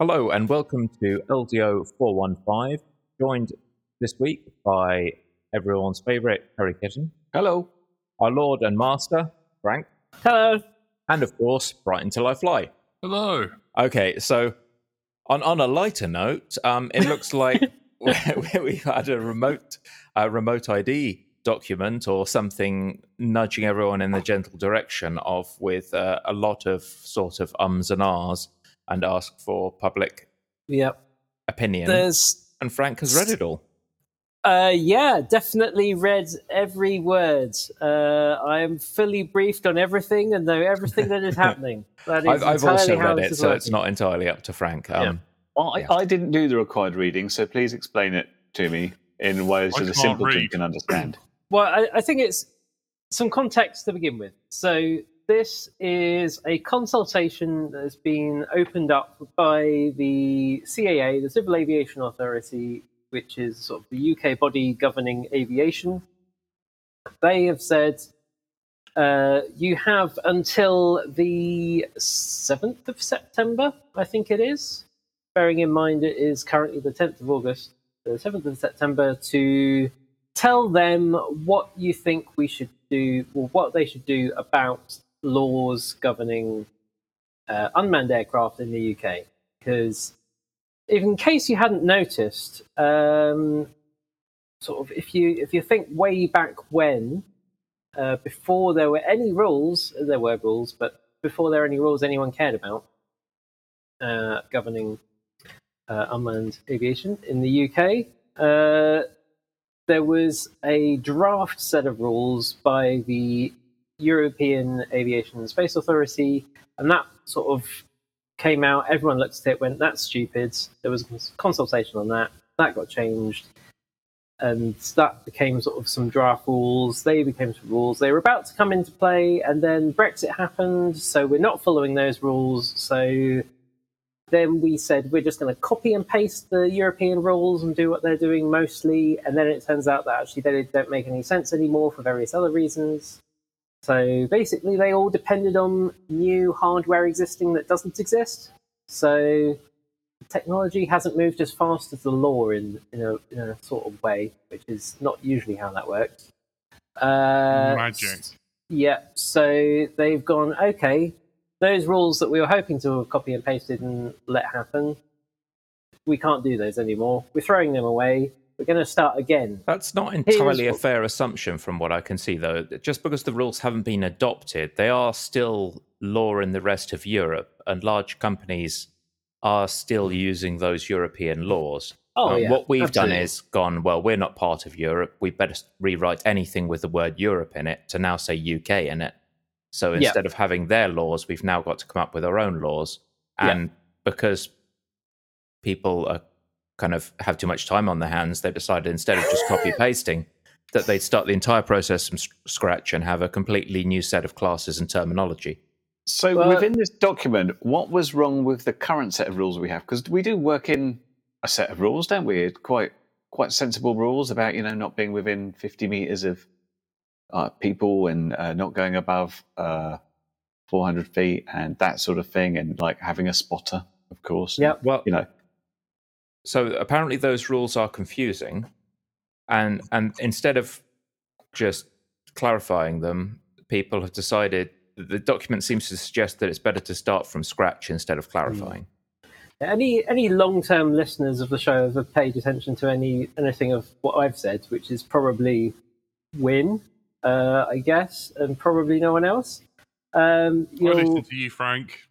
Hello and welcome to LDO 415, joined this week by everyone's favourite Curry Kitten. Hello. Our Lord and Master, Frank. Hello. And of course, Brighton Till I Fly. Hello. Okay, so on, on a lighter note, um, it looks like we, we had a remote, uh, remote ID document or something nudging everyone in the gentle direction of with uh, a lot of sort of ums and ahs and ask for public Yep. opinion. There's and Frank has read it all. uh yeah, definitely read every word. Uh I am fully briefed on everything and know everything that is happening. That is I've, I've entirely also read this it, is so it's not entirely up to Frank. Um, Well, I, Yeah. I didn't do the required reading, so please explain it to me in ways I that a can't simpleton can understand. Well, I, I think it's some context to begin with. So, this is a consultation that has been opened up by the CAA, the Civil Aviation Authority, which is sort of the UK body governing aviation. They have said uh, you have until the 7th of September, I think it is, bearing in mind it is currently the 10th of August, the 7th of September, to tell them what you think we should do, or what they should do about laws governing uh, unmanned aircraft in the UK. Because, if in case you hadn't noticed, um, sort of if you if you think way back when, uh, before there were any rules, there were rules, but before there were any rules anyone cared about uh, governing uh, unmanned aviation in the UK, uh, there was a draft set of rules by the European Aviation and Space Authority, and that sort of came out. Everyone looked at it, went, "That's stupid." There was a consultation on that. That got changed, and that became sort of some draft rules. They became some rules. They were about to come into play, and then Brexit happened. So we're not following those rules. So then we said we're just going to copy and paste the European rules and do what they're doing mostly. And then it turns out that actually they don't make any sense anymore for various other reasons. So basically, they all depended on new hardware existing that doesn't exist. So technology hasn't moved as fast as the law in, in, a, in a sort of way, which is not usually how that works. Uh, Magic. yeah, so they've gone, okay, those rules that we were hoping to have copy and pasted and let happen, we can't do those anymore. We're throwing them away. We're going to start again. That's not entirely a fair assumption from what I can see, though. Just because the rules haven't been adopted, they are still law in the rest of Europe, and large companies are still using those European laws. Oh, Um, yeah, what we've absolutely. done is gone, well, we're not part of Europe. We better rewrite anything with the word Europe in it to now say UK in it. So Yeah. instead of having their laws, we've now got to come up with our own laws. Yeah. And because people are kind of have too much time on their hands, they decided instead of just copy pasting, that they'd start the entire process from scratch and have a completely new set of classes and terminology. So Well- within this document, what was wrong with the current set of rules we have? Because we do work in a set of rules, don't we? Quite quite sensible rules about you know not being within fifty meters of uh, people and uh, not going above uh, four hundred feet and that sort of thing, and like having a spotter, of course. Yeah. Well, You know, so apparently those rules are confusing and and instead of just clarifying them people have decided the document seems to suggest that it's better to start from scratch instead of clarifying Any any long term listeners of the show have paid attention to any anything of what I've said, which is probably win. uh, I guess, and probably no one else. Um, I listen to you, Frank,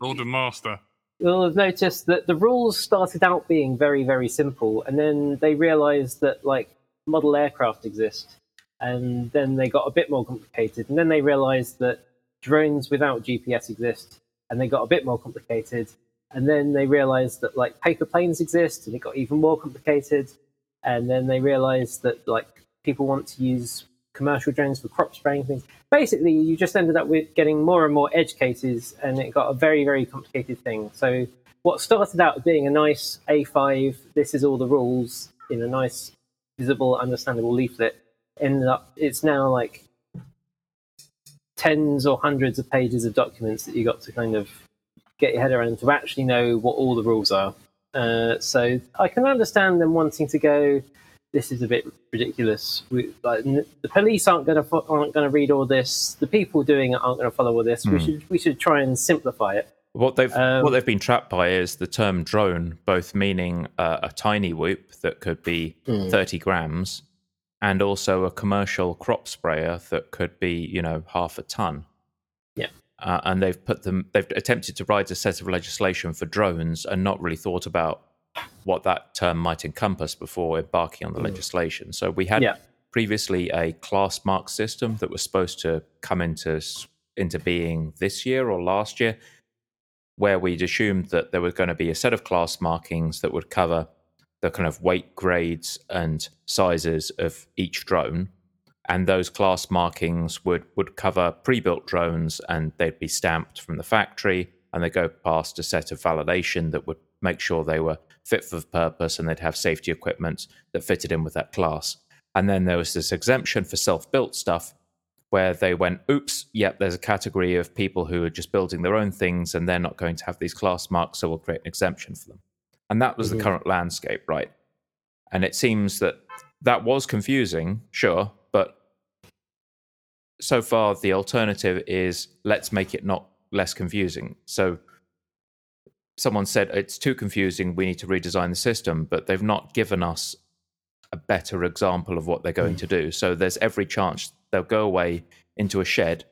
Lord and Master. You'll have noticed that the rules started out being very, very simple, and then they realized that like model aircraft exist, and then they got a bit more complicated, and then they realized that drones without GPS exist, and they got a bit more complicated, and then they realized that like paper planes exist, and it got even more complicated, and then they realized that like people want to use commercial drones for crop spraying things. Basically, you just ended up with getting more and more edge cases, and it got a very, very complicated thing. So, what started out being a nice A5, this is all the rules in a nice, visible, understandable leaflet, ended up, it's now like tens or hundreds of pages of documents that you got to kind of get your head around to actually know what all the rules are. Uh, so I can understand them wanting to go. This is a bit ridiculous. We, like, the police aren't going to aren't going to read all this. The people doing it aren't going to follow all this. We Hmm. should we should try and simplify it. What they've Um, what they've been trapped by is the term drone, both meaning uh, a tiny whoop that could be Hmm. thirty grams, and also a commercial crop sprayer that could be you know half a ton. Yeah. uh, and they've put them. They've attempted to write a set of legislation for drones and not really thought about what that term might encompass before embarking on the mm. legislation. So we had Yeah. previously a class mark system that was supposed to come into into being this year or last year where we'd assumed that there was going to be a set of class markings that would cover the kind of weight grades and sizes of each drone and those class markings would would cover pre-built drones and they'd be stamped from the factory and they go past a set of validation that would make sure they were fit for purpose and they'd have safety equipment that fitted in with that class and then there was this exemption for self-built stuff where they went, oops, yep, there's a category of people who are just building their own things and they're not going to have these class marks, so we'll create an exemption for them. And that was Mhm. the current landscape, right? And it seems that that was confusing, sure, but so far the alternative is let's make it not less confusing. So someone said it's too confusing, we need to redesign the system, but they've not given us a better example of what they're going mm. to do. So there's every chance they'll go away into a shed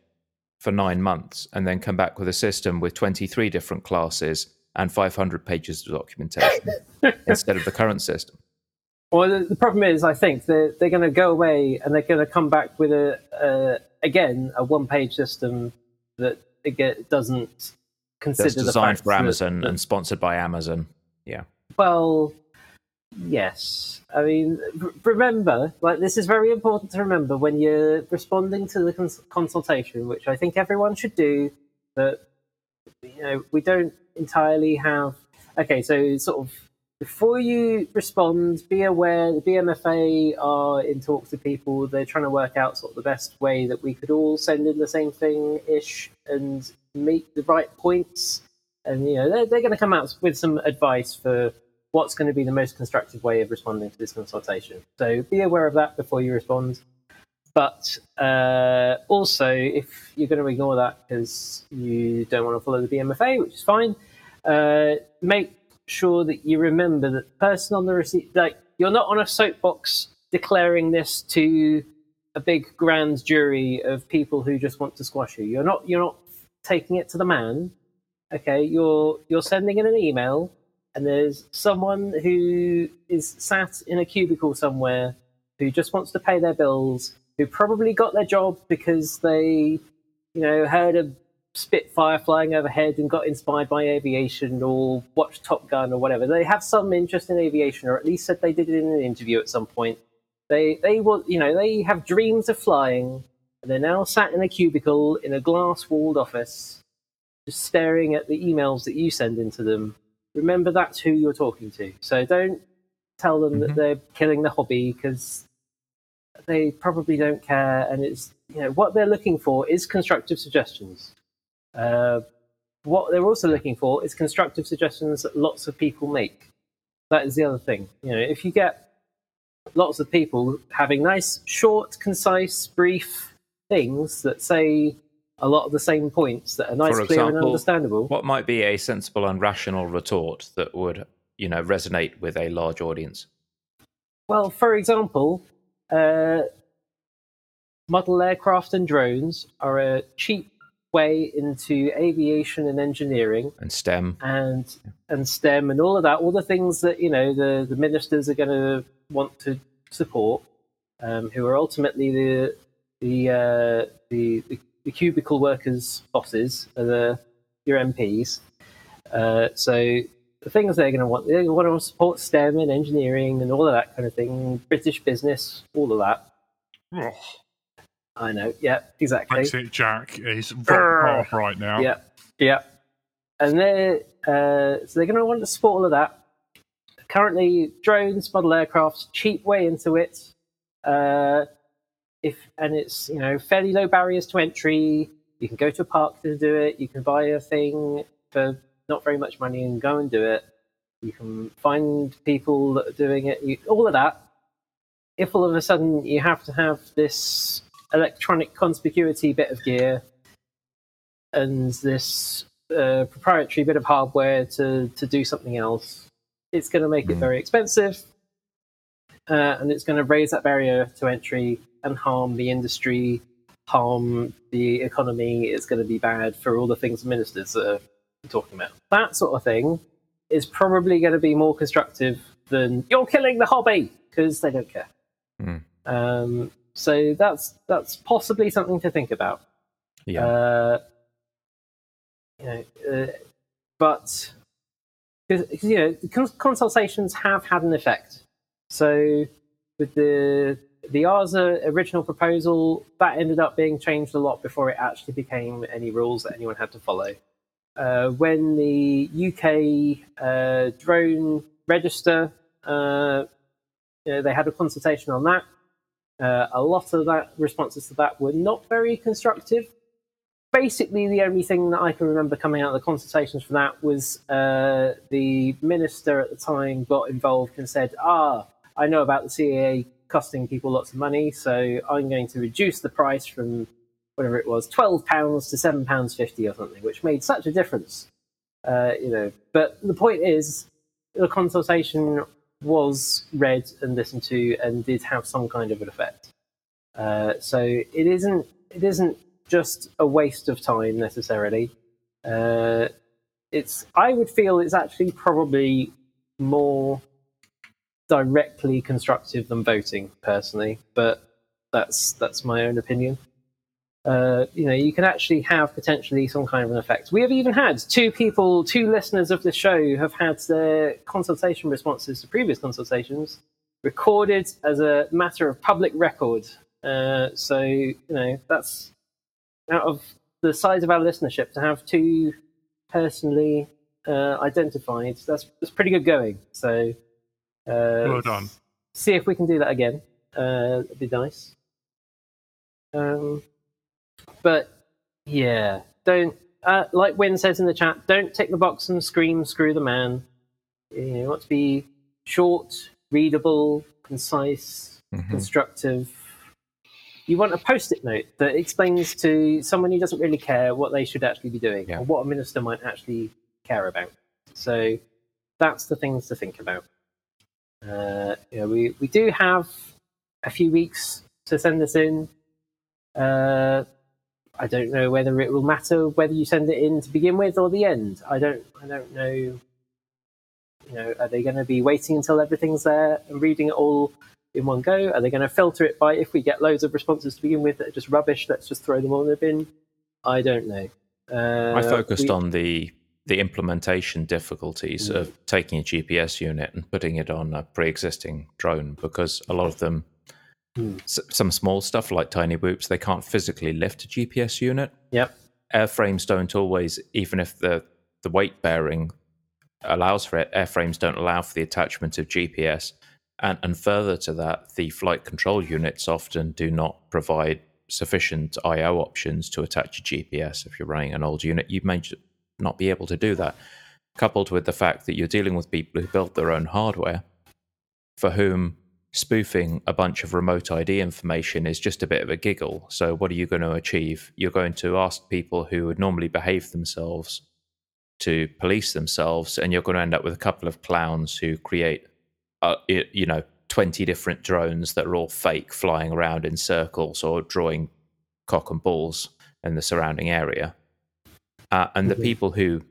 for nine months and then come back with a system with 23 different classes and 500 pages of documentation instead of the current system. Well, the, the problem is, I think they're they're going to go away and they're going to come back with a, a again a one page system that again doesn't consider That's designed for Amazon that- and sponsored by Amazon. Yeah. Well, yes. I mean, r- remember, like this is very important to remember when you're responding to the cons- consultation, which I think everyone should do. That you know, we don't entirely have. Okay, so sort of before you respond, be aware the BMFA are in talks with people. They're trying to work out sort of the best way that we could all send in the same thing ish and meet the right points. And you know, they're, they're going to come out with some advice for what's going to be the most constructive way of responding to this consultation. So be aware of that before you respond. But uh, also, if you're going to ignore that because you don't want to follow the BMFA, which is fine, uh, make sure that you remember that the person on the receipt, like you're not on a soapbox declaring this to a big grand jury of people who just want to squash you. You're not. You're not taking it to the man. Okay, you're you're sending in an email, and there's someone who is sat in a cubicle somewhere who just wants to pay their bills, who probably got their job because they, you know, heard a Spitfire flying overhead and got inspired by aviation or watched Top Gun or whatever. They have some interest in aviation, or at least said they did it in an interview at some point. They they will, you know, they have dreams of flying, and they're now sat in a cubicle in a glass-walled office, just staring at the emails that you send into them. Remember that's who you're talking to. So don't tell them that Mhm. they're killing the hobby because they probably don't care. And it's you know what they're looking for is constructive suggestions. Uh, what they're also looking for is constructive suggestions that lots of people make. That is the other thing. You know, if you get lots of people having nice, short, concise, brief things that say a lot of the same points that are nice, For clear, and understandable. What might be a sensible and rational retort that would, you know, resonate with a large audience? Well, for example, uh, model aircraft and drones are a cheap way into aviation and engineering And STEM. and and STEM and all of that, all the things that you know the, the ministers are going to want to support, um, who are ultimately the the, uh, the the the cubicle workers' bosses, are the your MPs. Uh, so the things they're going to want, they want to support STEM and engineering and all of that kind of thing, British business, all of that. I know, yeah, exactly. Jack is rock off right now. Yeah, yeah. And they're uh, so they're going to want to support all of that. Currently, drones, model aircraft, cheap way into it. Uh, if and it's you know fairly low barriers to entry. You can go to a park to do it. You can buy a thing for not very much money and go and do it. You can find people that are doing it. You, all of that. If all of a sudden you have to have this electronic conspicuity bit of gear and this uh, proprietary bit of hardware to, to do something else, it's going to make it Mm. very expensive. Uh, and it's going to raise that barrier to entry and harm the industry, harm the economy. It's going to be bad for all the things ministers are talking about. That sort of thing is probably going to be more constructive than you're killing the hobby because they don't care. Mm. Um, so that's that's possibly something to think about. Yeah. Uh, you know, uh, but because you know, cons- consultations have had an effect. So with the the EASA original proposal, that ended up being changed a lot before it actually became any rules that anyone had to follow. Uh, when the UK uh, drone register, uh, you know, they had a consultation on that. Uh, a lot of that responses to that were not very constructive. Basically, the only thing that I can remember coming out of the consultations for that was uh, the minister at the time got involved and said, "Ah, I know about the CAA costing people lots of money, so I'm going to reduce the price from whatever it was, twelve pounds to seven pounds fifty or something," which made such a difference. Uh, you know, but the point is, the consultation was read and listened to and did have some kind of an effect. Uh, so it isn't it isn't just a waste of time necessarily. Uh, it's I would feel it's actually probably more directly constructive than voting personally, but that's that's my own opinion. Uh, you know, you can actually have potentially some kind of an effect. We have even had two people, two listeners of the show, have had their consultation responses to previous consultations recorded as a matter of public record. Uh, so, you know, that's out of the size of our listenership to have two personally uh, identified. That's that's pretty good going. So, uh, Well done. See if we can do that again. Uh, it'd be nice. Um, but yeah, don't uh, like Win says in the chat. Don't tick the box and scream "screw the man." You want to be short, readable, concise, Mhm. constructive. You want a post-it note that explains to someone who doesn't really care what they should actually be doing Yeah. or what a minister might actually care about. So that's the things to think about. Uh, you know, we, we do have a few weeks to send this in. Uh, I don't know whether it will matter whether you send it in to begin with or the end. I don't. I don't know. You know, are they going to be waiting until everything's there and reading it all in one go? Are they going to filter it by if we get loads of responses to begin with that are just rubbish? Let's just throw them all in the bin. I don't know. Uh, I focused we- on the the implementation difficulties Mm. of taking a GPS unit and putting it on a pre-existing drone because a lot of them, Mm. s- some small stuff like tiny whoops, they can't physically lift a GPS unit. Yep. Airframes don't always, even if the the weight bearing allows for it, airframes don't allow for the attachment of GPS. And, and further to that, the flight control units often do not provide sufficient I/O options to attach a GPS. If you're running an old unit, you may not be able to do that. Coupled with the fact that you're dealing with people who built their own hardware, for whom spoofing a bunch of remote ID information is just a bit of a giggle. So, what are you going to achieve? You're going to ask people who would normally behave themselves to police themselves, and you're going to end up with a couple of clowns who create, uh, you know, 20 different drones that are all fake flying around in circles or drawing cock and balls in the surrounding area. Uh, and the Mhm. people who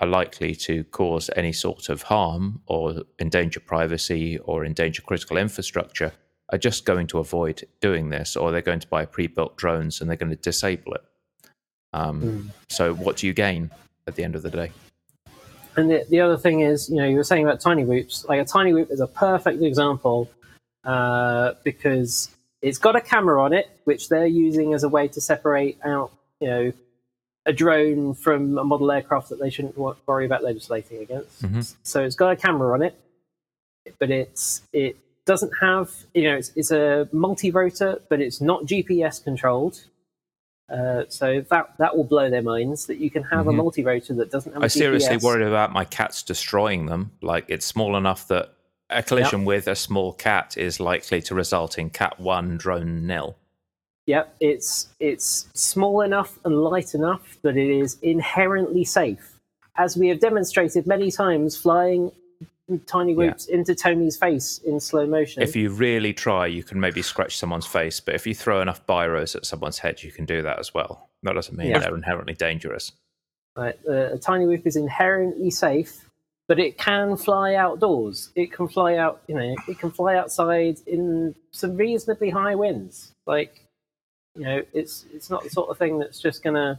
are likely to cause any sort of harm or endanger privacy or endanger critical infrastructure are just going to avoid doing this, or they're going to buy pre built drones and they're going to disable it. Um, Mm. So, what do you gain at the end of the day? And the, the other thing is, you know, you were saying about tiny whoops. Like a tiny whoop is a perfect example uh, because it's got a camera on it, which they're using as a way to separate out, you know, a drone from a model aircraft that they shouldn't worry about legislating against. Mhm. So it's got a camera on it, but it's it doesn't have, you know, it's, it's a multi-rotor, but it's not GPS controlled. Uh, so that that will blow their minds that you can have Mhm. a multi-rotor that doesn't have. I seriously worried about my cats destroying them. Like it's small enough that a collision with a small cat is likely to result in cat one drone nil. Yep, it's it's small enough and light enough that it is inherently safe, as we have demonstrated many times flying tiny Yeah. whoops into Tony's face in slow motion. If you really try, you can maybe scratch someone's face, but if you throw enough biros at someone's head, you can do that as well. That doesn't mean Yeah. they're inherently dangerous. Right, uh, a tiny whoop is inherently safe, but it can fly outdoors. It can fly out, you know, it can fly outside in some reasonably high winds. Like, you know, it's it's not the sort of thing that's just gonna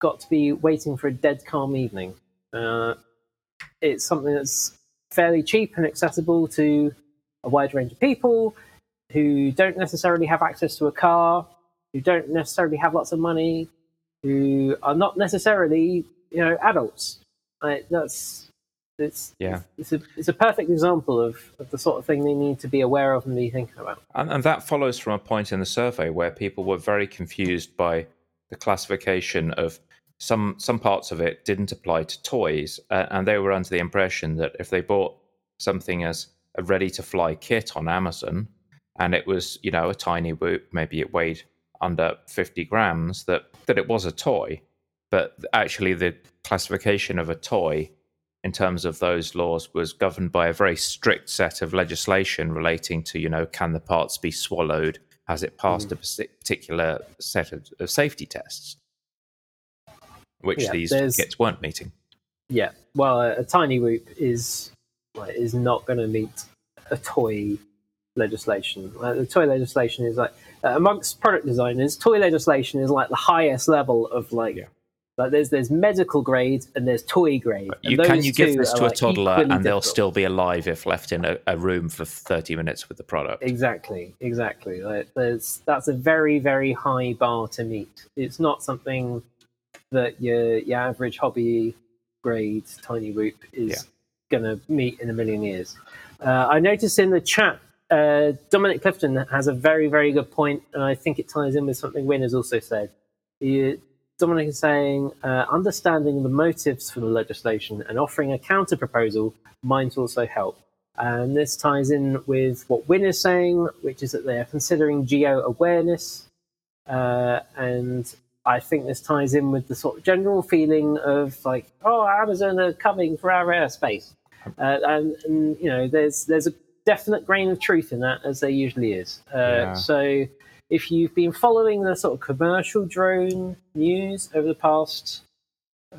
got to be waiting for a dead calm evening. Uh, it's something that's fairly cheap and accessible to a wide range of people who don't necessarily have access to a car, who don't necessarily have lots of money, who are not necessarily you know adults. That's it's Yeah. it's a it's a perfect example of, of the sort of thing they need to be aware of and be thinking about. And, and that follows from a point in the survey where people were very confused by the classification of some some parts of it didn't apply to toys, uh, and they were under the impression that if they bought something as a ready to fly kit on Amazon, and it was you know a tiny whoop, maybe it weighed under fifty grams, that that it was a toy, but actually the classification of a toy in terms of those laws was governed by a very strict set of legislation relating to, you know, can the parts be swallowed? Has it passed a particular set of, of safety tests? Which Yeah, these kits weren't meeting. Yeah, well, a, a tiny whoop is like, is not going to meet a toy legislation. The toy legislation is like uh, amongst product designers, toy legislation is like the highest level of like. Yeah. Like there's there's medical grade and there's toy grade. and You, can you give this to a toddler and they'll difficult. still be alive if left in a, a room for 30 minutes with the product? Exactly, exactly. Like there's that's a very very high bar to meet. It's not something that your your average hobby grade tiny whoop is Yeah. going to meet in a million years. Uh, I noticed in the chat, uh, Dominic Clifton has a very very good point, and I think it ties in with something Win has also said. He, Dominic is saying, uh, understanding the motives for the legislation and offering a counter proposal might also help. And this ties in with what Win is saying, which is that they are considering geo awareness. Uh, and I think this ties in with the sort of general feeling of like, oh, Amazon are coming for our airspace. Uh, and, and, you know, there's there's a definite grain of truth in that, as there usually is. Uh, Yeah. So if you've been following the sort of commercial drone news over the past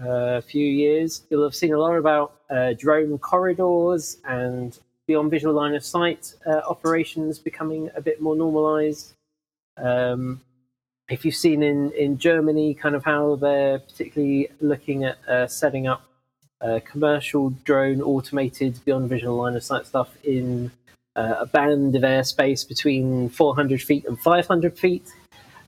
uh, few years, you'll have seen a lot about uh, drone corridors and beyond visual line of sight uh, operations becoming a bit more normalized. Um, if you've seen in, in Germany kind of how they're particularly looking at uh, setting up uh, commercial drone automated beyond visual line of sight stuff in uh, a band of airspace between 400 feet and 500 feet.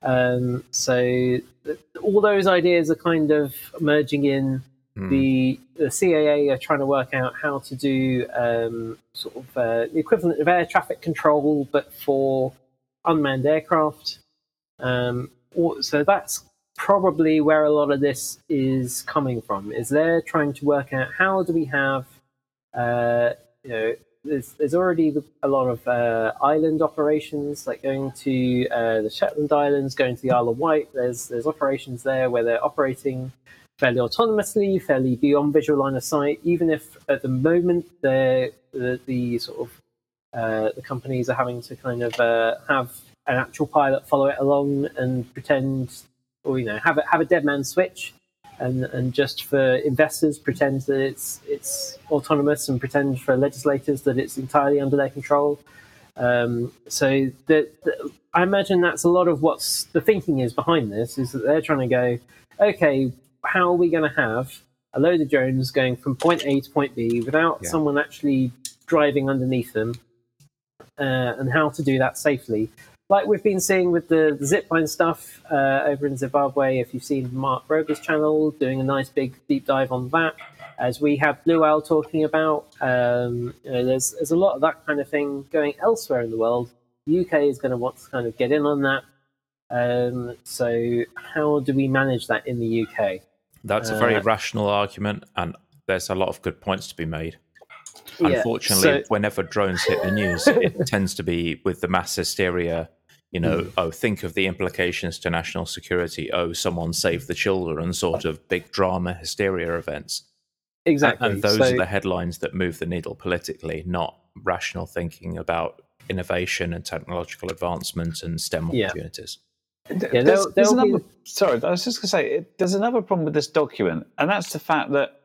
Um, so th- all those ideas are kind of merging in. Hmm. The, the CAA are trying to work out how to do um, sort of uh, the equivalent of air traffic control, but for unmanned aircraft. Um, or- so that's probably where a lot of this is coming from. Is they're trying to work out how do we have, uh, you know, there's, there's already a lot of uh, island operations, like going to uh, the Shetland Islands, going to the Isle of Wight. There's there's operations there where they're operating fairly autonomously, fairly beyond visual line of sight. Even if at the moment the, the sort of Uh, the companies are having to kind of uh, have an actual pilot follow it along and pretend, or you know, have a, have a dead man switch, and and just for investors pretend that it's it's autonomous and pretend for legislators that it's entirely under their control. Um, so the, the, I imagine that's a lot of what's the thinking is behind this is that they're trying to go, okay, how are we going to have a load of drones going from point A to point B without Yeah. someone actually driving underneath them, uh, and how to do that safely? Like we've been seeing with the, the zipline stuff uh, over in Zimbabwe. If you've seen Mark Rober's channel doing a nice big deep dive on that, as we have Blue Owl talking about, um, you know, there's there's a lot of that kind of thing going elsewhere in the world. The UK is going to want to kind of get in on that. Um, so how do we manage that in the UK? That's a very Uh, rational argument, and there's a lot of good points to be made. Yeah, Unfortunately, so- whenever drones hit the news, it tends to be with the mass hysteria. You know, Hmm. oh, think of the implications to national security. Oh, someone saved the children, sort of big drama hysteria events. And- exactly. And those so, are the headlines that move the needle politically, not rational thinking about innovation and technological advancement and STEM Yeah. opportunities. Yeah, there's, there'll- there's there'll be- sorry, I was just going to say, it, there's another problem with this document, and that's the fact that,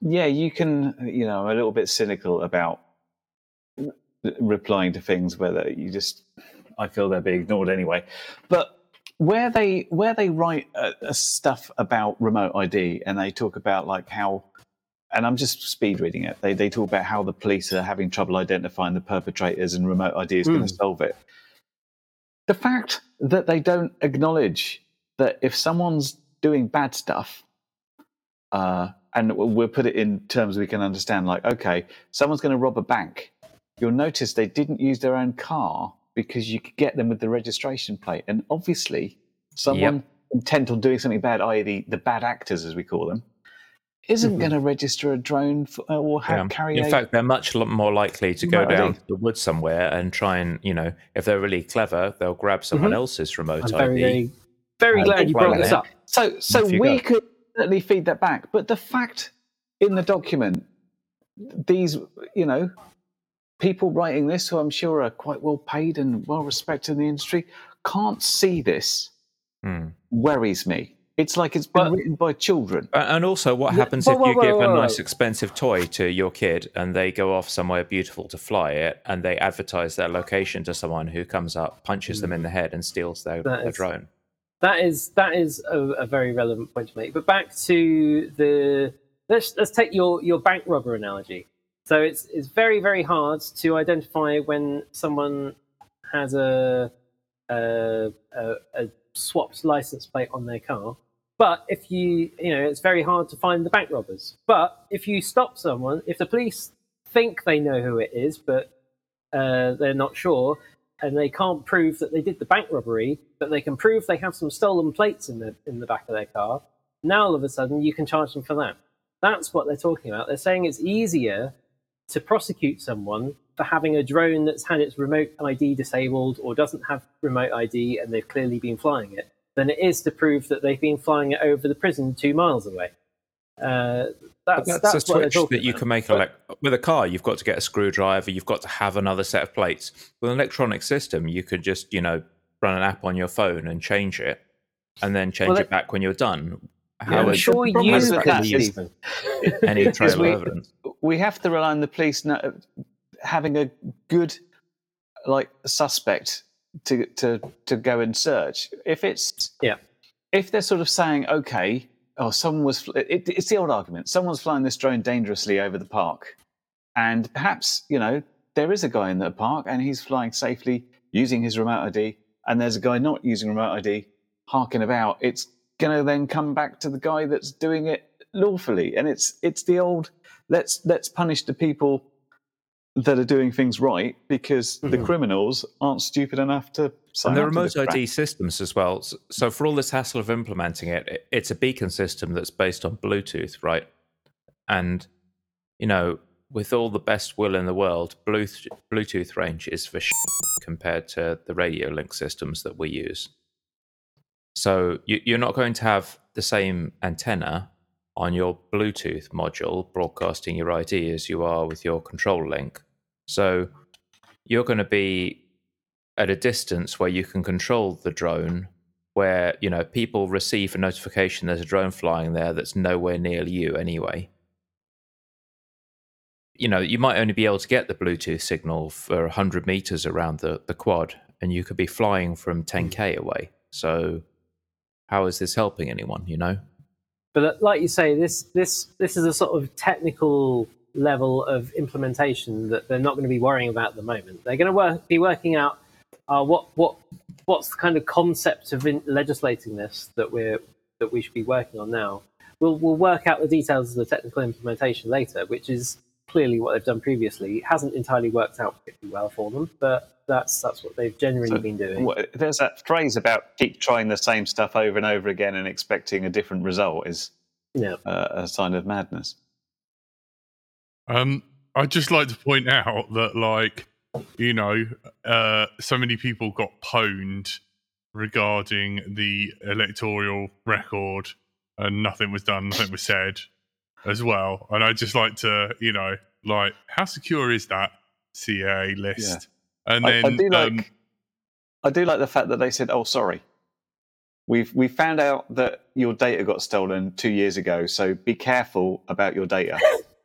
yeah, you can, you know, I'm a little bit cynical about replying to things whether you just, I feel they're being ignored anyway. But where they where they write uh, stuff about remote ID and they talk about like how, and I'm just speed reading it. They they talk about how the police are having trouble identifying the perpetrators and remote ID is going Hmm. to solve it the fact that they don't acknowledge that if someone's doing bad stuff, uh, and we'll we'll put it in terms we can understand, like, okay, someone's going to rob a bank, you'll notice they didn't use their own car because you could get them with the registration plate. And obviously, someone intent on doing something bad, i.e., the, the bad actors, as we call them, isn't Mhm. going to register a drone for, uh, or have, Yeah. carry In a. fact, they're much more likely to go Remote down to the woods somewhere and try and, you know, if they're really clever, they'll grab someone Mhm. else's remote I'm very, ID. very, very glad you brought this up. So, so we go. could certainly feed that back. But the fact in the document, these, you know, people writing this, who I'm sure are quite well paid and well respected in the industry, can't see this Hmm. worries me. It's like it's been But- written by children. And also, what happens whoa, if you whoa, give a nice, expensive toy to your kid and they go off somewhere beautiful to fly it and they advertise their location to someone who comes up, punches them in the head, and steals their, their is- drone? That is that is a, a very relevant point to make. But back to the let's let's take your your bank robber analogy. So it's it's very very hard to identify when someone has a a, a, a swapped license plate on their car. But if you you know it's very hard to find the bank robbers. But if you stop someone, if the police think they know who it is, but uh, they're not sure, and they can't prove that they did the bank robbery, but they can prove they have some stolen plates in the in the back of their car. Now all of a sudden you can charge them for that. That's what they're talking about. They're saying it's easier to prosecute someone for having a drone that's had its remote ID disabled or doesn't have remote ID and they've clearly been flying it than it is to prove that they've been flying it over the prison two miles away. Uh, that's, that's, that's, a switch that you about. can make. But- Elec- with a car, you've got to get a screwdriver. You've got to have another set of plates. With an electronic system, you could just, you know, run an app on your phone and change it, and then change Well, it back when you're done. Yeah, How I'm sure you is with can, that is- Stephen. any trail we- evidence? we have to rely on the police no- having a good like suspect to to to go and search if it's Yeah. if they're sort of saying okay oh someone was, it, it's the old argument. Someone's flying this drone dangerously over the park. And perhaps you know there is a guy in the park and he's flying safely using his remote id and there's a guy not using remote id harking about. It's going to then come back to the guy that's doing it lawfully. And it's it's the old let's let's punish the people that are doing things right because the Mhm. criminals aren't stupid enough to sign and the remote. ID systems as well. So for all this hassle of implementing it, it- it's a beacon system that's based on Bluetooth, right? And you know, with all the best will in the world, Bluetooth, Bluetooth range is for sh- compared to the radio link systems that we use. So you, you're not going to have the same antenna on your Bluetooth module broadcasting your ID as you are with your control link. So you're going to be at a distance where you can control the drone, where you know people receive a notification there's a drone flying there that's nowhere near you anyway. You know, you might only be able to get the Bluetooth signal for 100 meters around the, the quad, and you could be flying from 10k away. So, how is this helping anyone? You know? But uh, like you say, this this this is a sort of technical level of implementation that they're not going to be worrying about at the moment. They're going to work, be working out uh, what what what's the kind of concept of in legislating this that we're that we should be working on now. We'll we'll work out the details of the technical implementation later, which is clearly what they've done previously. It hasn't entirely worked out particularly well for them, but that's that's what they've generally So, been doing. What- There's that phrase about keep trying the same stuff over and over again and expecting a different result is Yeah. uh, a sign of madness. Um, I'd just like to point out that, like, you know, uh, so many people got pwned regarding the electoral record, and nothing was done, nothing was said, as well. And I'd just like to, you know, like, how secure is that CA list? And I, then, I do like um, I do like the fact that they said, "Oh, sorry, we've we found out that your data got stolen two years ago, so be careful about your data."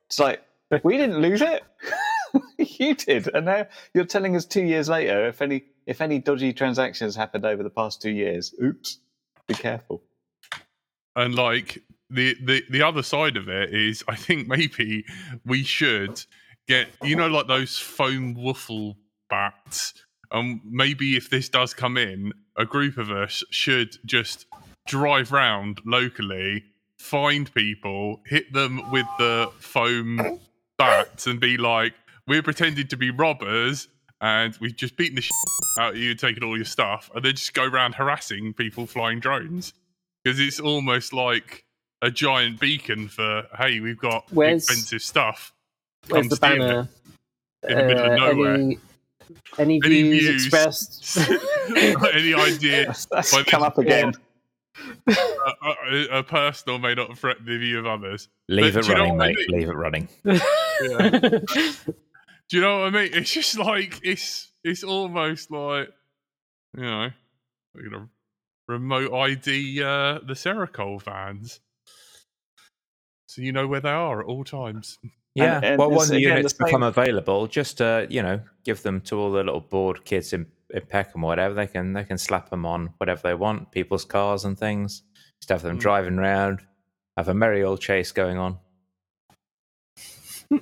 it's like we didn't lose it, you did, and now you're telling us two years later if any if any dodgy transactions happened over the past two years. Oops, be careful. and like the, the the other side of it is i think maybe we should get you know like those foam waffle bats um maybe if this does come in a group of us should just drive round locally find people hit them with the foam bats and be like we're pretending to be robbers and we've just beaten the shit out of you and taken all your stuff and then just go around harassing people flying drones because it's almost like a giant beacon for hey, we've got Where's- expensive stuff. Where's Come the steal banner? in the middle of Uh, nowhere. Any, any, Any views, views? expressed? Any idea? That's, that's By come this up again. a, a, a personal may not threaten the view of others. Leave But it do you know running, I mate. mean? Leave it running. Do you know what I mean? It's just like it's it's almost like you know, we're gonna remote ID uh, the Seracol vans, so you know where they are at all times. Yeah. and well, it's when the again the units become available, just uh, you know, give them to all the little bored kids in, in Peckham or whatever. They can they can slap them on whatever they want, people's cars and things. Just have them Mm. driving around, have a merry old chase going on.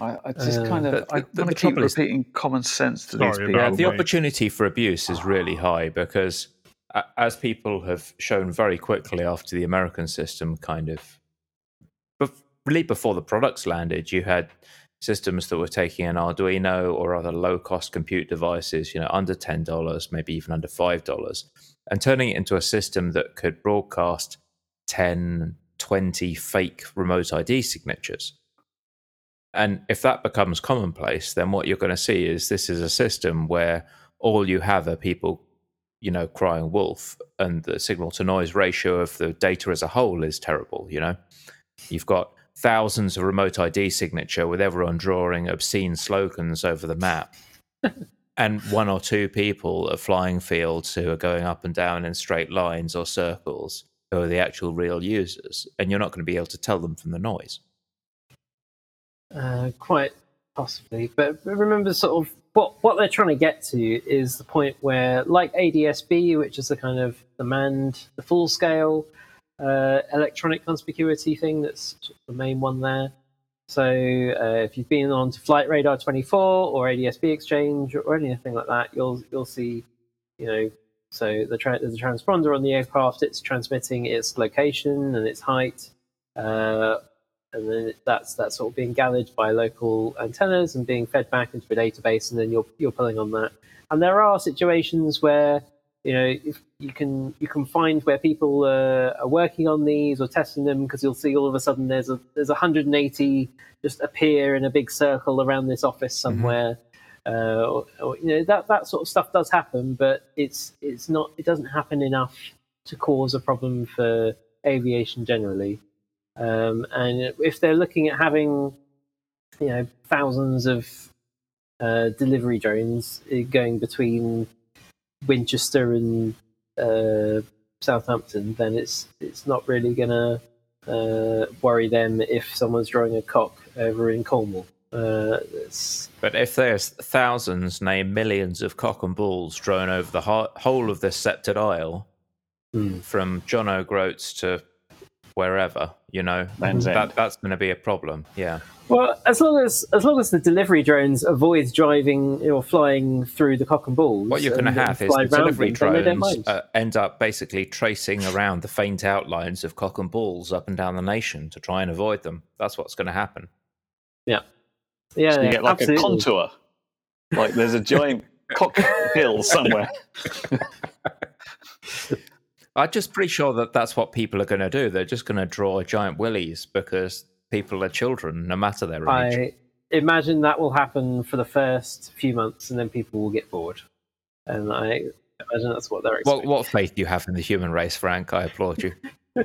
I, I just Uh, kind of but I the- the want to keep trouble is- repeating common sense to these people. Yeah, the opportunity for abuse is really high because, a- as people have shown very quickly after the American system kind of, but really before the products landed, you had systems that were taking an Arduino or other low cost compute devices, you know, under $10, maybe even under $5, and turning it into a system that could broadcast 10, 20 fake remote ID signatures. And if that becomes commonplace, then what you're going to see is this is a system where all you have are people, you know, crying wolf, and the signal to noise ratio of the data as a whole is terrible. You know, you've got thousands of remote ID signature with everyone drawing obscene slogans over the map, and one or two people at flying fields who are going up and down in straight lines or circles who are the actual real users, and you're not going to be able to tell them from the noise. Uh, quite possibly, but remember, sort of what what they're trying to get to is the point where, like ADSB, which is the kind of the manned, the full scale uh, electronic conspicuity thing. That's the main one there. So uh, if you've been on to Flight Radar 24 or ADSB Exchange or anything like that, you'll you'll see, you know, so the tra- there's a transponder on the aircraft. It's transmitting its location and its height. Uh, and then that's that's sort of being gathered by local antennas and being fed back into a database, and then you're you're pulling on that. And there are situations where you know if you can you can find where people uh, are working on these or testing them because you'll see all of a sudden there's a there's 180 just appear in a big circle around this office somewhere. Uh, or, or, you know that that sort of stuff does happen, but it's it's not it doesn't happen enough to cause a problem for aviation generally. Um, and if they're looking at having you know thousands of uh, delivery drones uh, going between Winchester and uh, Southampton, then it's it's not really gonna uh, worry them if someone's drawing a cock over in Cornwall. Uh, But if there's thousands, nay millions of cock and balls drone over the ho- whole of this sceptred isle, Hmm. from John O'Groats to wherever, you know, that, that's going to be a problem. Yeah. well, as long as as long as the delivery drones avoid driving or flying through the cock and balls, What you're going to and- and have is the delivery them, then they don't drones uh, end up basically tracing around the faint outlines of cock and balls up and down the nation to try and avoid them. That's what's going to happen. yeah, So you yeah, get like absolutely. a contour. Like there's a giant cock hill somewhere. I'm just pretty sure that that's what people are going to do. They're just going to draw giant willies because people are children, no matter their age. I imagine that will happen for the first few months, and then people will get bored. And I imagine that's what they're What, expecting. what faith do you have in the human race, Frank? I applaud you.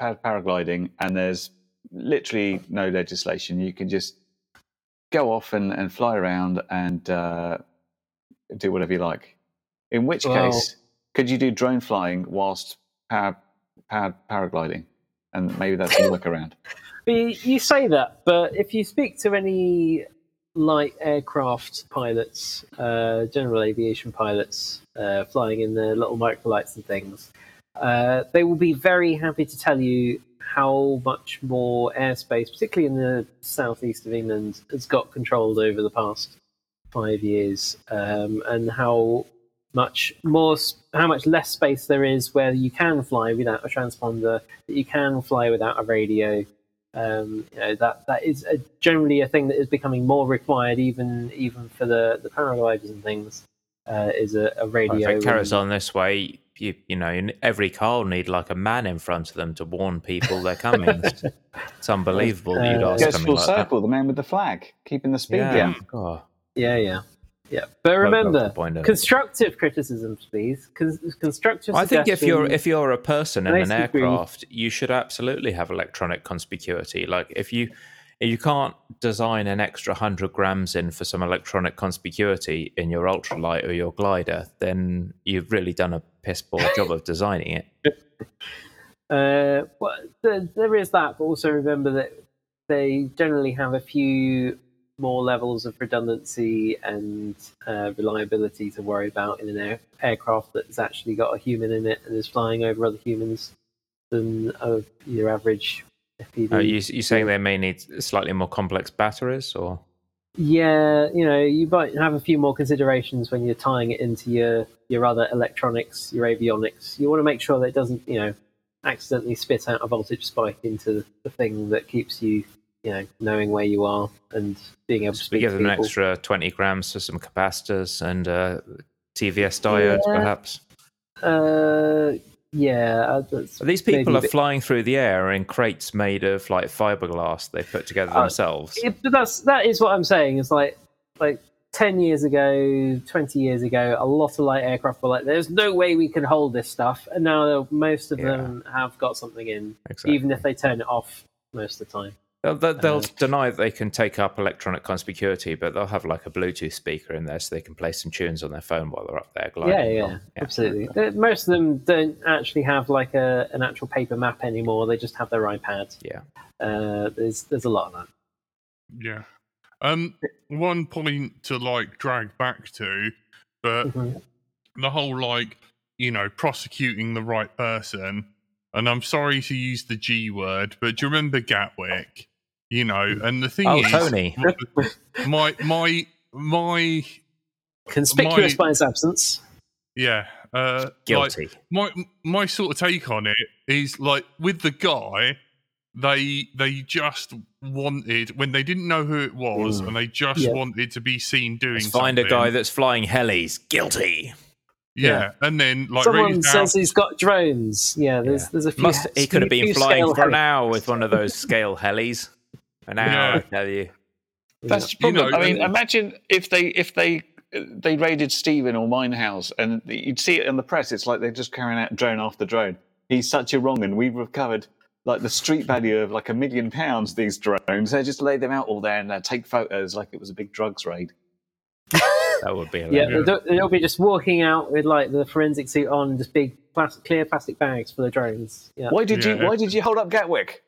paragliding, and there's literally no legislation. You can just go off and, and fly around and uh, do whatever you like. In which Well- case, could you do drone flying whilst power, power, paragliding? And maybe that's a workaround. But you, you say that, but if you speak to any light aircraft pilots, uh, general aviation pilots, uh, flying in the little microlights and things, uh, they will be very happy to tell you how much more airspace, particularly in the southeast of England, has got controlled over the past five years, um, and how much more, how much less space there is where you can fly without a transponder, that you can fly without a radio. Um, you know that that is a, generally a thing that is becoming more required, even even for the the paragliders and things. Uh, is a, a radio. If it carries and- on this way, you, you know, every car will need like a man in front of them to warn people they're coming. it's, it's unbelievable that you'd Uh, ask something full like circle, the man with the flag, keeping the that. speed Yeah. down. God. Yeah, yeah, yeah. But remember, point constructive criticisms, please. Con- constructive. I think if you're if you're a person in an Basically- aircraft, you should absolutely have electronic conspicuity. Like if you if you can't design an extra hundred grams in for some electronic conspicuity in your ultralight or your glider, then you've really done a piss poor job of designing it. Uh, well, there, there is that, but also remember that they generally have a few more levels of redundancy and uh, reliability to worry about in an air, aircraft that's actually got a human in it and is flying over other humans than uh, your average FPV. Are you you saying they may need slightly more complex batteries, or Yeah, you know, you might have a few more considerations when you're tying it into your your other electronics, your avionics. You want to make sure that it doesn't, you know, accidentally spit out a voltage spike into the thing that keeps you, you know, knowing where you are and being able to we give to them an extra twenty grams for some capacitors and uh, TVS diodes, Yeah. perhaps? Uh, yeah, uh, These people are bit- flying through the air in crates made of like fiberglass they put together Uh, themselves. Yeah, but that's that is what I'm saying. It's like like ten years ago, twenty years ago, a lot of light aircraft were like, "There's no way we can hold this stuff," and now most of Yeah. them have got something in, Exactly. even if they turn it off most of the time. They'll, they'll, they'll Uh, deny that they can take up electronic conspicuity, but they'll have like a Bluetooth speaker in there so they can play some tunes on their phone while they're up there gliding. yeah, yeah, along. absolutely. Uh, Most of them don't actually have like a an actual paper map anymore. They just have their iPad. Yeah. Uh, there's there's a lot of that. Yeah. Um, one point to like drag back to, but Mhm. the whole like you know prosecuting the right person, and I'm sorry to use the G word, but do you remember Gatwick? You know, and the thing Oh, is, Tony. my my my Conspicuous My- by its absence. yeah, uh, like, Guilty. my my sort of take on it is like with the guy they they just wanted when they didn't know who it was, Mm. and they just Yeah. wanted to be seen doing. Let's find a guy that's flying helis. Guilty. Yeah, and then like Someone says he's got drones. Yeah, there's Yeah. there's a few. Must he could have been flying for an hour with one of those scale helis. An hour, Yeah. I tell you. That's the You problem. know, I mean, imagine if they if they they raided Stephen or mine house, and you'd see it in the press. It's like they're just carrying out drone after drone. He's such a wrong, and we've recovered like the street value of like a million pounds. These drones, they just lay them out all there and uh, take photos like it was a big drugs raid. That would be Yeah, hilarious. they'll, they'll be just walking out with like the forensic suit on, just big plastic, clear plastic bags for the drones. Yeah, Why did you Why did you hold up Gatwick?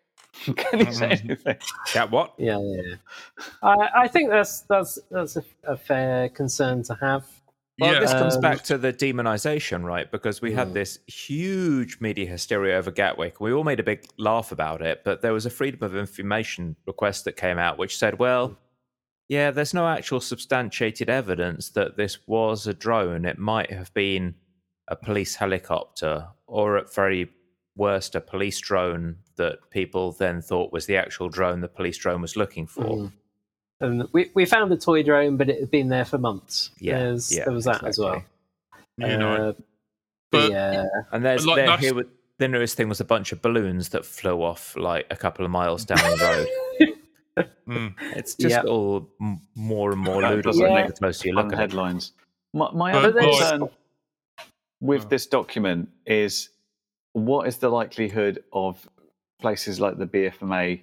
Can you say anything? Yeah, what? yeah, yeah. yeah. I, I think that's that's that's a, a fair concern to have. Well, Yeah. this comes Um, back to the demonization, right? Because we had Mm. this huge media hysteria over Gatwick. We all made a big laugh about it, but there was a freedom of information request that came out which said, well, yeah, there's no actual substantiated evidence that this was a drone. It might have been a police helicopter, or at very worst, a police drone that people then thought was the actual drone the police drone was looking for. Mm. And we, we found a toy drone, but it had been there for months. Yeah, yeah, there was that as well. exactly. you know, Uh, but yeah, And there's Like, there, here with, the newest thing was a bunch of balloons that flew off like a couple of miles down the road. mm, It's just Yeah. all more and more ludicrous doesn't Yeah. make the closer you look at headlines. My, my But other concern with Oh. this document is what is the likelihood of places like the BMFA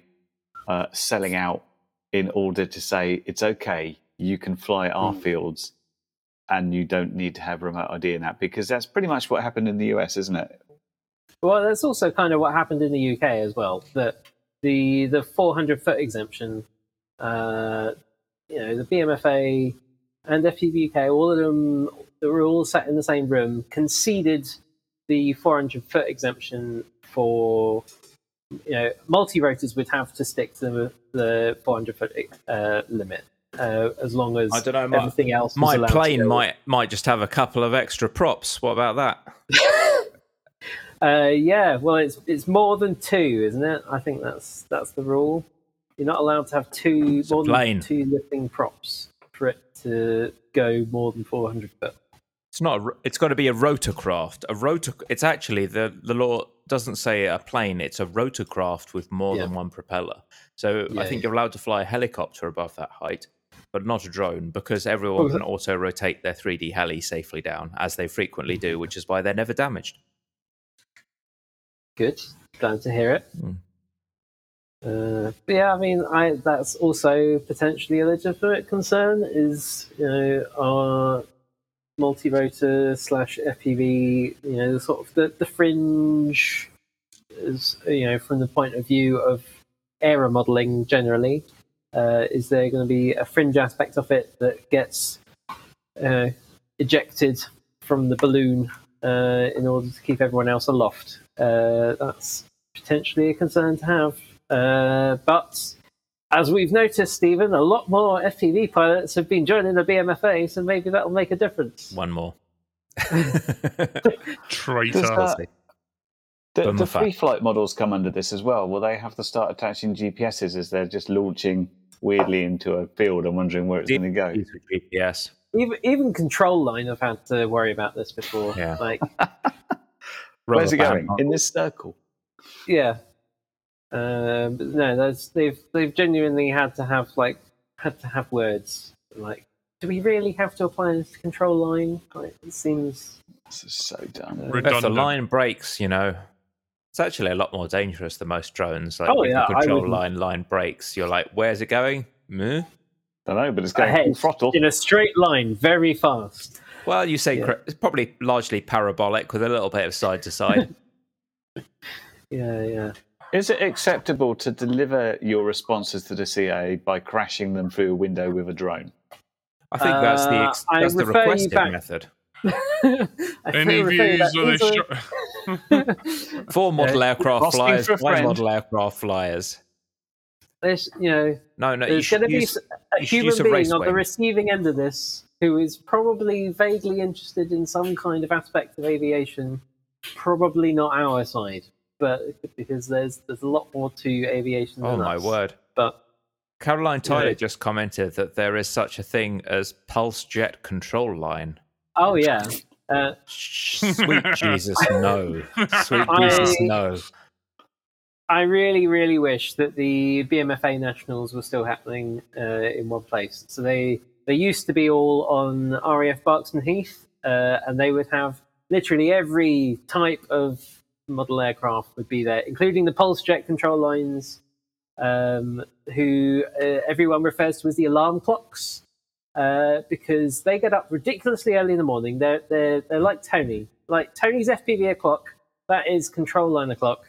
uh, selling out in order to say it's okay, you can fly our Mm. fields and you don't need to have remote ID in that? Because that's pretty much what happened in the US, isn't it? Well, that's also kind of what happened in the UK as well. That the the 400 foot exemption, uh, you know, the BMFA and FPV UK, all of them, they were all sat in the same room, conceded the 400 foot exemption for, you know, multi rotors would have to stick to the, the 400 foot uh, limit. Uh, as long as I don't know, my- everything else My plane might might just have a couple of extra props. What about that? Uh, yeah, well, it's it's more than two, isn't it? I think that's that's the rule. You're not allowed to have two It's more than two lifting props for it to go more than 400 foot. It's not. A, it's got to be a rotorcraft. A rotor. It's actually the the law doesn't say a plane. It's a rotorcraft with more Yeah. than one propeller. So I think yeah. you're allowed to fly a helicopter above that height, but not a drone because everyone Oh, can auto rotate their 3D heli safely down as they frequently do, which is why they're never damaged. Good, glad to hear it. Mm. Uh, but yeah, I mean, I that's also potentially a legitimate concern. Is you know our multi-rotor slash FPV, you know, the sort of the, the fringe is you know from the point of view of aeromodeling generally. Uh, is there going to be a fringe aspect of it that gets uh, ejected from the balloon uh, in order to keep everyone else aloft? Uh, that's potentially a concern to have. Uh, but as we've noticed, Stephen, a lot more FPV pilots have been joining the BMFA, so maybe that'll make a difference. One more. traitor. Does that- Do, Bummer do free flight models come under this as well? Will they have to start attaching GPSs as they're just launching weirdly into a field and wondering where it's going to go? Use GPS. Even even control line I've had to worry about this before. Yeah. Like Where's it going? band. In this circle. yeah. Um, but no, there's, they've they've genuinely had to have like had to have words like, do we really have to apply this control line? Like, it seems This is so dumb. uh, If the line breaks, you know, it's actually a lot more dangerous than most drones. Like Oh, with the yeah, I control line line breaks. You're like, where's it going? Meh. don't know, but it's going Ahead. full throttle. in a straight line, very fast. Well, you say Yeah. cor- it's probably largely parabolic with a little bit of side to side. Yeah, yeah. Is it acceptable to deliver your responses to the CIA by crashing them through a window with a drone? I think that's the Uh, ex- I that's the refer requested back- method. Any views on this? are- Show? Four model aircraft asking flyers, for five model aircraft flyers. There's, you know, No, no, you there's should going to be use, s- a you should human being race on the receiving end of this who is probably vaguely interested in some kind of aspect of aviation. Probably not our side. But because there's there's a lot more to aviation. Oh than my us. word. But Caroline Tyler Yeah. just commented that there is such a thing as pulse jet control line. oh yeah, uh, Sweet Jesus, no. Sweet I- Jesus, no. I really, really wish that the BMFA nationals were still happening uh, in one place. So they they used to be all on RAF Barkston Heath, uh, and they would have literally every type of model aircraft would be there, including the pulse jet control lines, um, who uh, everyone refers to as the alarm clocks. Uh, because they get up ridiculously early in the morning. They're, they're, they're like Tony. Like Tony's FPV o'clock, that is control line o'clock.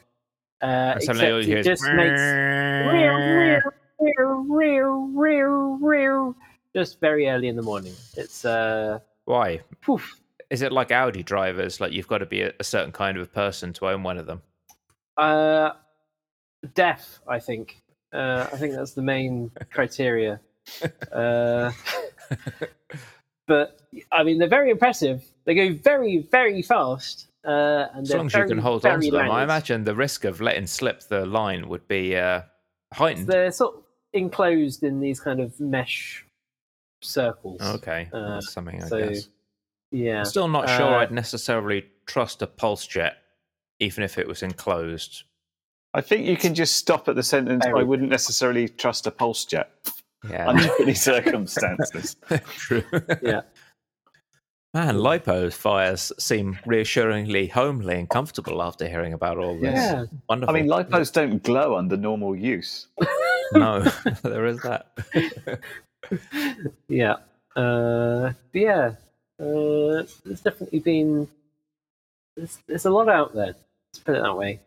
Uh, except suddenly all you hear it is just makes just very early in the morning. It's uh, Why? poof. Is it like Audi drivers? Like you've got to be a, a certain kind of person to own one of them? Uh, deaf, I think. Uh, I think that's the main criteria. Uh, but I mean, they're very impressive. They go very, very fast. Uh, and As long as you can hold on to them, I imagine the risk of letting slip the line would be uh, heightened. they're sort of enclosed in these kind of mesh circles. Okay, Uh, that's something I so, guess. Yeah. I'm still not sure Uh, I'd necessarily trust a pulse jet, even if it was enclosed. I think you can just stop at the sentence. I wouldn't necessarily trust a pulse jet Yeah, under any circumstances. true. Yeah. Man, lipo fires seem reassuringly homely and comfortable after hearing about all this. Yeah. Wonderful. I mean, lipos don't glow under normal use. no, there is that. Yeah. Uh, yeah. Uh, there's definitely been. There's, there's a lot out there. Let's put it that way.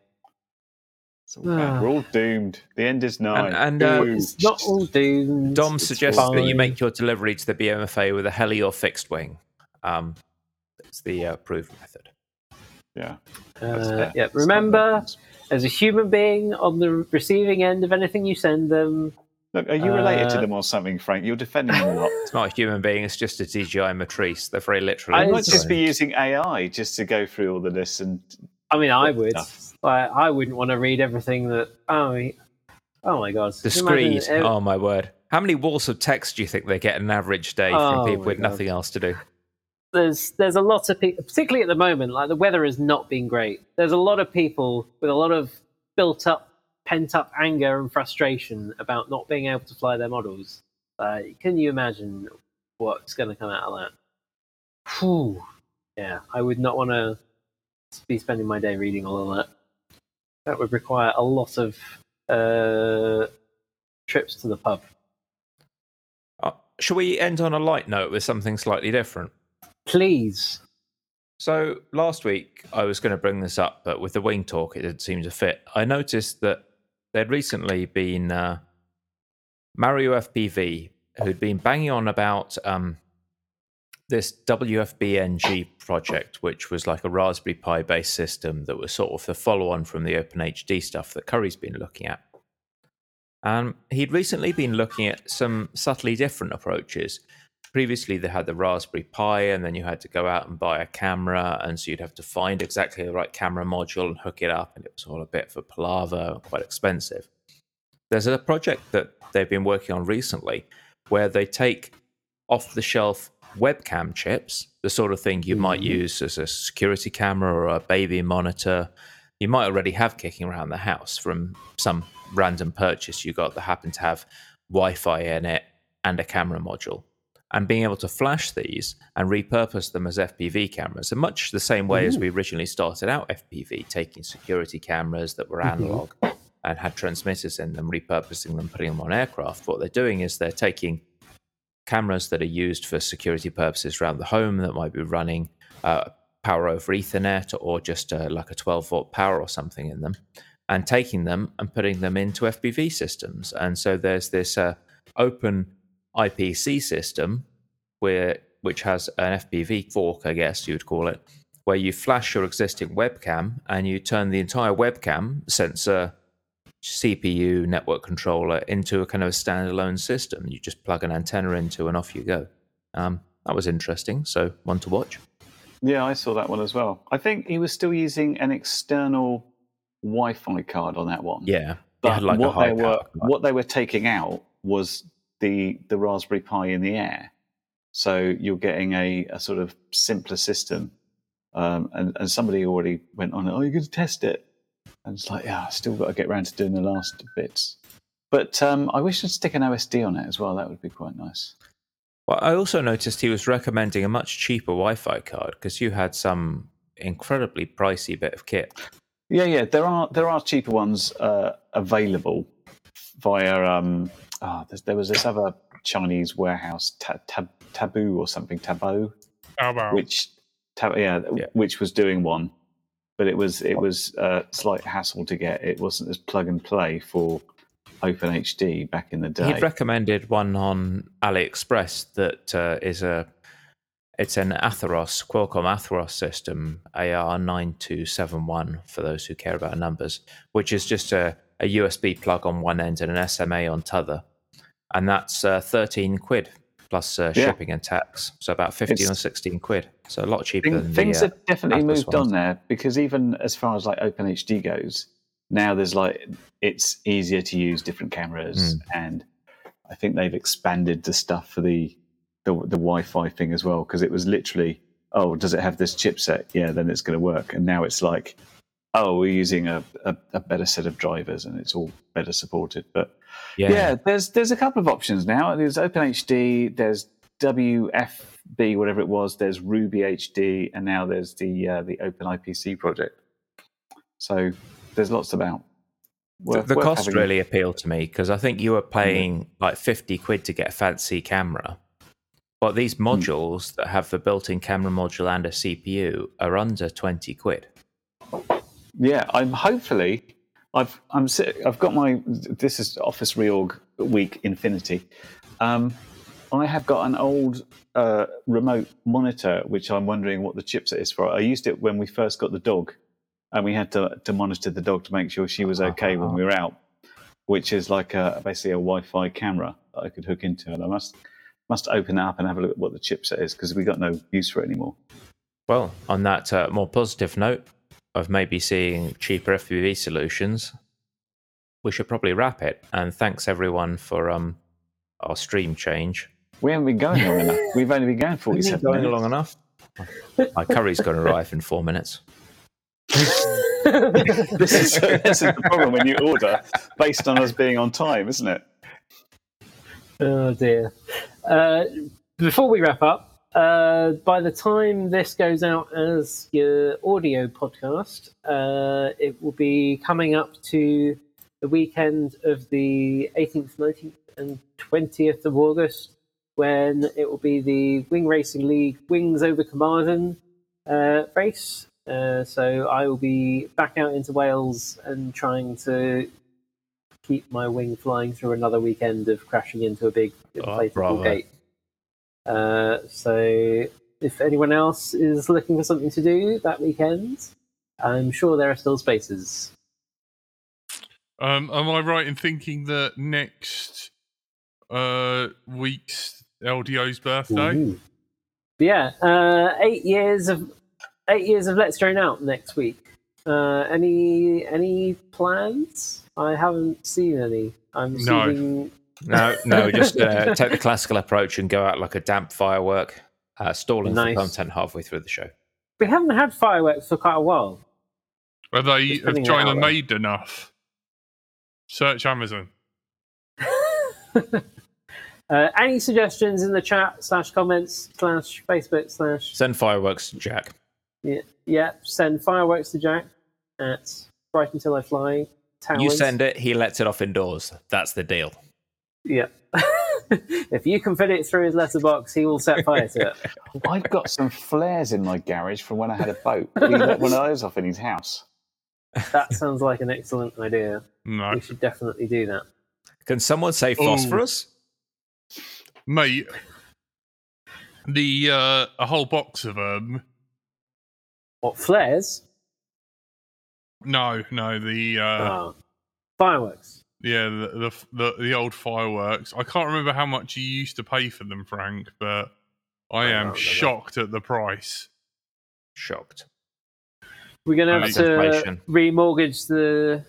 Ah. We're all doomed. The end is nigh. And- and, uh, It's not all doomed. Dom It's suggests that you make your delivery to the BMFA with a heli or fixed wing. Um, that's the uh, approved method. yeah. Uh, yeah. Remember, as a human being on the receiving end of anything you send them, Look, are you related to uh, them or something, Frank? You're defending them a lot. It's not a human being; it's just a DJI Matrice. They're very literally. I You might just be using AI just to go through all the lists and I mean, I would. stuff. Like, I wouldn't want to read everything that. Oh, I- oh my god! the Can screed. ev- Oh my word! How many walls of text do you think they get an average day Oh from people with God. nothing else to do? there's there's a lot of people, particularly at the moment. Like the weather has not been great. There's a lot of people with a lot of built up, pent up anger and frustration about not being able to fly their models. Uh, can you imagine what's going to come out of that? Whew. Yeah, I would not want to be spending my day reading all of that. That would require a lot of uh, trips to the pub. Uh, shall we end on a light note with something slightly different? Please. So last week I was going to bring this up, but with the wing talk, it didn't seem to fit. I noticed that there'd recently been uh, Mario FPV who'd been banging on about um, this WFBNG project, which was like a Raspberry Pi based system that was sort of the follow on from the OpenHD stuff that Curry's been looking at. And he'd recently been looking at some subtly different approaches previously they had the raspberry pi and then you had to go out and buy a camera and so you'd have to find exactly the right camera module and hook it up and it was all a bit a palaver quite expensive. There's a project that they've been working on recently where they take off the shelf webcam chips the sort of thing you might mm-hmm. use as a security camera or a baby monitor. You might already have kicking around the house from some random purchase you got that happened to have wi-fi in it and a camera module and being able to flash these and repurpose them as FPV cameras in much the same way as we originally started out FPV, taking security cameras that were analog and had transmitters in them, repurposing them, putting them on aircraft. What they're doing is they're taking cameras that are used for security purposes around the home that might be running uh, power over Ethernet or just uh, like a 12 volt power or something in them, and taking them and putting them into FPV systems. And so there's this uh, open IPC system where which has an FPV fork, I guess you would call it, where you flash your existing webcam and you turn the entire webcam sensor, CPU, network controller into a kind of a standalone system. You just plug an antenna into and off you go. Um, that was interesting. So one to watch. Yeah, I saw that one as well. I think he was still using an external Wi-Fi card on that one. Yeah. But like what they were card. what they were taking out was the the Raspberry Pi in the air. So you're getting a, a sort of simpler system. Um, and, and somebody already went on, it, oh, you're going to test it. And it's like, yeah, I still got to get around to doing the last bits. But um, I wish I'd stick an OSD on it as well. That would be quite nice. Well, I also noticed he was recommending a much cheaper Wi-Fi card because you had some incredibly pricey bit of kit. Yeah, yeah. There are there are cheaper ones uh, available via. Um, ah, there's- there was this other Chinese warehouse, ta- tab, Taboo or something, Taboo, How about which tab, yeah, Yeah. which was doing one, but it was it was a slight hassle to get. It wasn't as plug and play for OpenHD back in the day. He'd recommended one on AliExpress that uh, is a it's an Atheros Qualcomm Atheros system AR9271 for those who care about numbers, which is just a, a USB plug on one end and an SMA on t'other, and that's uh, 13 quid plus uh, Yeah. shipping and tax, so about 15 or 16 quid, so a lot cheaper Thing- things the, uh, have definitely Atlas moved on there because even as far as like OpenHD goes, now there's like it's easier to use different cameras, Hmm. and I think they've expanded the stuff for the the, the Wi-Fi thing as well because it was literally oh does it have this chipset? Yeah then it's going to work. And now it's like oh we're using a, a, a better set of drivers and it's all better supported but yeah, yeah. there's there's a couple of options now. There's OpenHD, there's WFB, whatever it was. There's Ruby HD, and now there's the uh, the Open IPC project. So there's lots about. The, Worth- the worth cost having really appealed to me because I think you were paying like 50 quid to get a fancy camera. But these Hmm. modules that have the built in camera module and a CPU are under 20 quid. Yeah, I'm hopefully. I've I'm I've got my this is Office Reorg Week Infinity. Um, I have got an old uh, remote monitor which I'm wondering what the chipset is for. I used it when we first got the dog, and we had to to monitor the dog to make sure she was okay when we were out. Which is like a, basically a Wi-Fi camera that I could hook into, and I must must open that up and have a look at what the chipset is because we got no use for it anymore. Well, on that uh, more positive note of maybe seeing cheaper FPV solutions, we should probably wrap it. And thanks everyone for um, our stream change. We haven't been going long enough. We've only been going Isn't forty-seven it going minutes. long enough? My curry's going to arrive in four minutes. this is this is the problem when you order based on us being on time, isn't it? Oh dear. Uh, before we wrap up, uh, by the time this goes out as your audio podcast, uh, it will be coming up to the weekend of the 18th, 19th, and 20th of August, when it will be the Wing Racing League Wings over Carmarthen uh, race. Uh, so I will be back out into Wales and trying to keep my wing flying through another weekend of crashing into a big inflatable bravo. gate. Uh, so if anyone else is looking for something to do that weekend, I'm sure there are still spaces. Um, am I right in thinking that next uh, week's LDO's birthday? Ooh. Yeah, uh, eight years of eight years of Let's Drone Out next week. Uh, any any plans? I haven't seen any. I'm No. Assuming No, no, just uh, take the classical approach and go out like a damp firework, uh, stalling Nice. for content halfway through the show. we haven't had fireworks for quite a while. Are they have putting it China made enough? Search Amazon. Uh, any suggestions in the chat slash comments slash Facebook slash Send fireworks to Jack. yeah, yeah send fireworks to Jack at Brighton Till I Fly Towers. You send it, he lets it off indoors. That's the deal. Yeah. if you can fit it through his letterbox, he will set fire to it. I've got some flares in my garage from when I had a boat. He let one of those off in his house. That sounds like an excellent idea. No, We should definitely do that. Can someone say phosphorus? mate. The uh, a whole box of them. What flares? No, no, the uh, Ah. fireworks. Yeah, the, the the the old fireworks. I can't remember how much you used to pay for them, Frank, but I I am shocked at the price. Shocked. We're going to have to remortgage the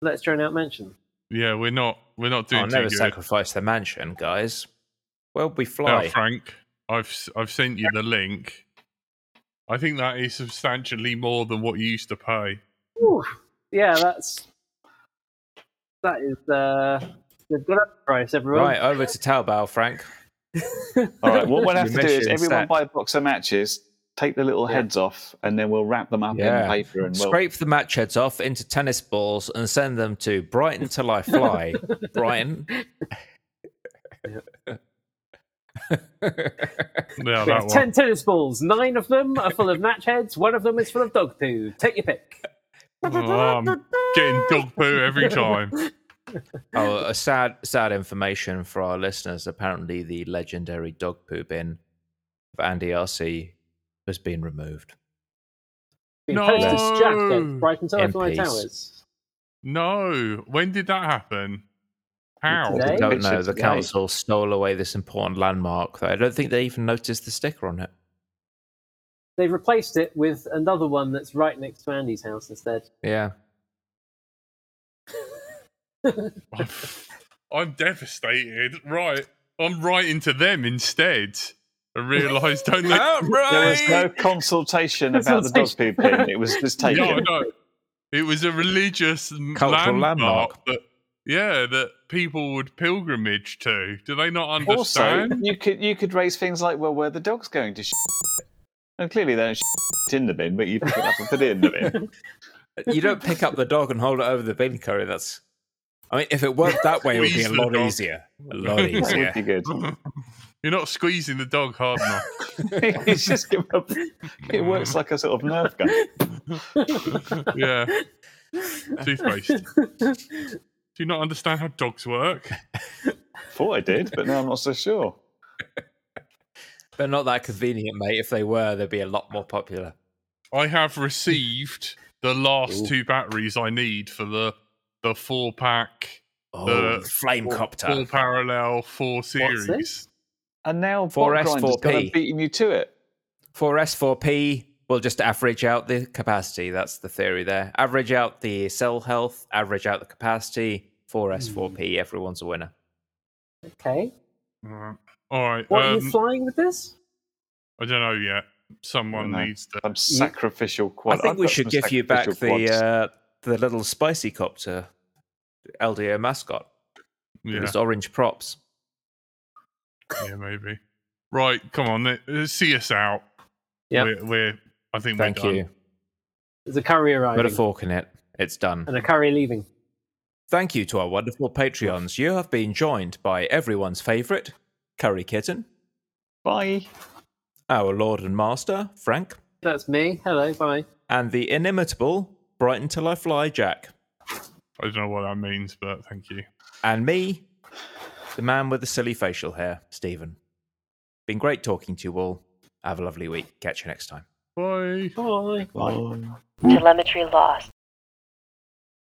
Let's Drone Out mansion. Yeah, we're not we're not doing I'll never good. sacrifice the mansion, guys. Well, we Now, fly? Frank, I've s- I've sent you the link. I think that is substantially more than what you used to pay. Ooh, yeah, that's that is uh, they've got up the price, everyone. right, over to Taobao, Frank. All right, what we'll have to do is everyone set. buy a box of matches, take the little Yeah. heads off, and then we'll wrap them up Yeah. in paper and we'll. Scrape the match heads off into tennis balls and send them to Brighton till I fly. Brighton. Yeah, We have ten tennis balls. Nine of them are full of match heads. One of them is full of dog poo. Take your pick. Oh, I'm getting dog poo every time. oh, a sad, sad information for our listeners. Apparently, the legendary dog poo bin of Andy RC has been removed. Being No. posted Jack at Brighton In peace. Towers. No, when did that happen? How? Today? I don't know. The today. council stole away this important landmark. I don't think they even noticed the sticker on it. They've replaced it with another one that's right next to Andy's house instead. Yeah. I'm, I'm devastated. Right, I'm writing to them instead. I realised don't let. There was no consultation about the dog poo pin. It was just taken. No, no. It was a religious Cultural landmark, landmark. that yeah that people would pilgrimage to. Do they not understand? Also, understand? you could you could raise things like, well, where the dog's going to. Sh-? And clearly, they don't sh- in the bin, but you pick it up and put it in the bin. You don't pick up the dog and hold it over the bin curry. That's. I mean, if it worked that way, it would be a lot easier. A lot That would easier. be good. You're not squeezing the dog hard enough. it's just give up. It works like a sort of nerf gun. yeah, toothpaste. Do you not understand how dogs work? Thought I did, but now I'm not so sure. They're not that convenient, mate. If they were, they'd be a lot more popular. I have received the last Ooh. two batteries I need for the the four pack, Oh, The- flame four copter. parallel four series. And now For Bot Grinder's kind S4P. of beating you to it. For S4P, we'll just average out the capacity. That's the theory there. Average out the cell health, average out the capacity. For S4P, hmm. everyone's a winner. Okay. Alright. All right. What are um, you flying with this? I don't know yet. Someone know. needs to. Some sacrificial quad. I think I've we should give you back sacrificial the uh, the little spicy copter LDO mascot. Yeah, It's orange props. yeah, maybe. Right. Come on. uh, See us out. Yep. We're, we're I think Thank we're done. you. There's a curry Put arriving a fork in it. It's done. and a curry leaving. Thank you to our wonderful Patreons. You have been joined by everyone's favourite, Curry Kitten, Bye. our Lord and Master, Frank, That's me. Hello. Bye. and the inimitable Brighton Till I Fly, Jack. I don't know what that means, but thank you. And me, the man with the silly facial hair, Stephen. Been great talking to you all. Have a lovely week. Catch you next time. Bye. Bye. Bye. Telemetry lost.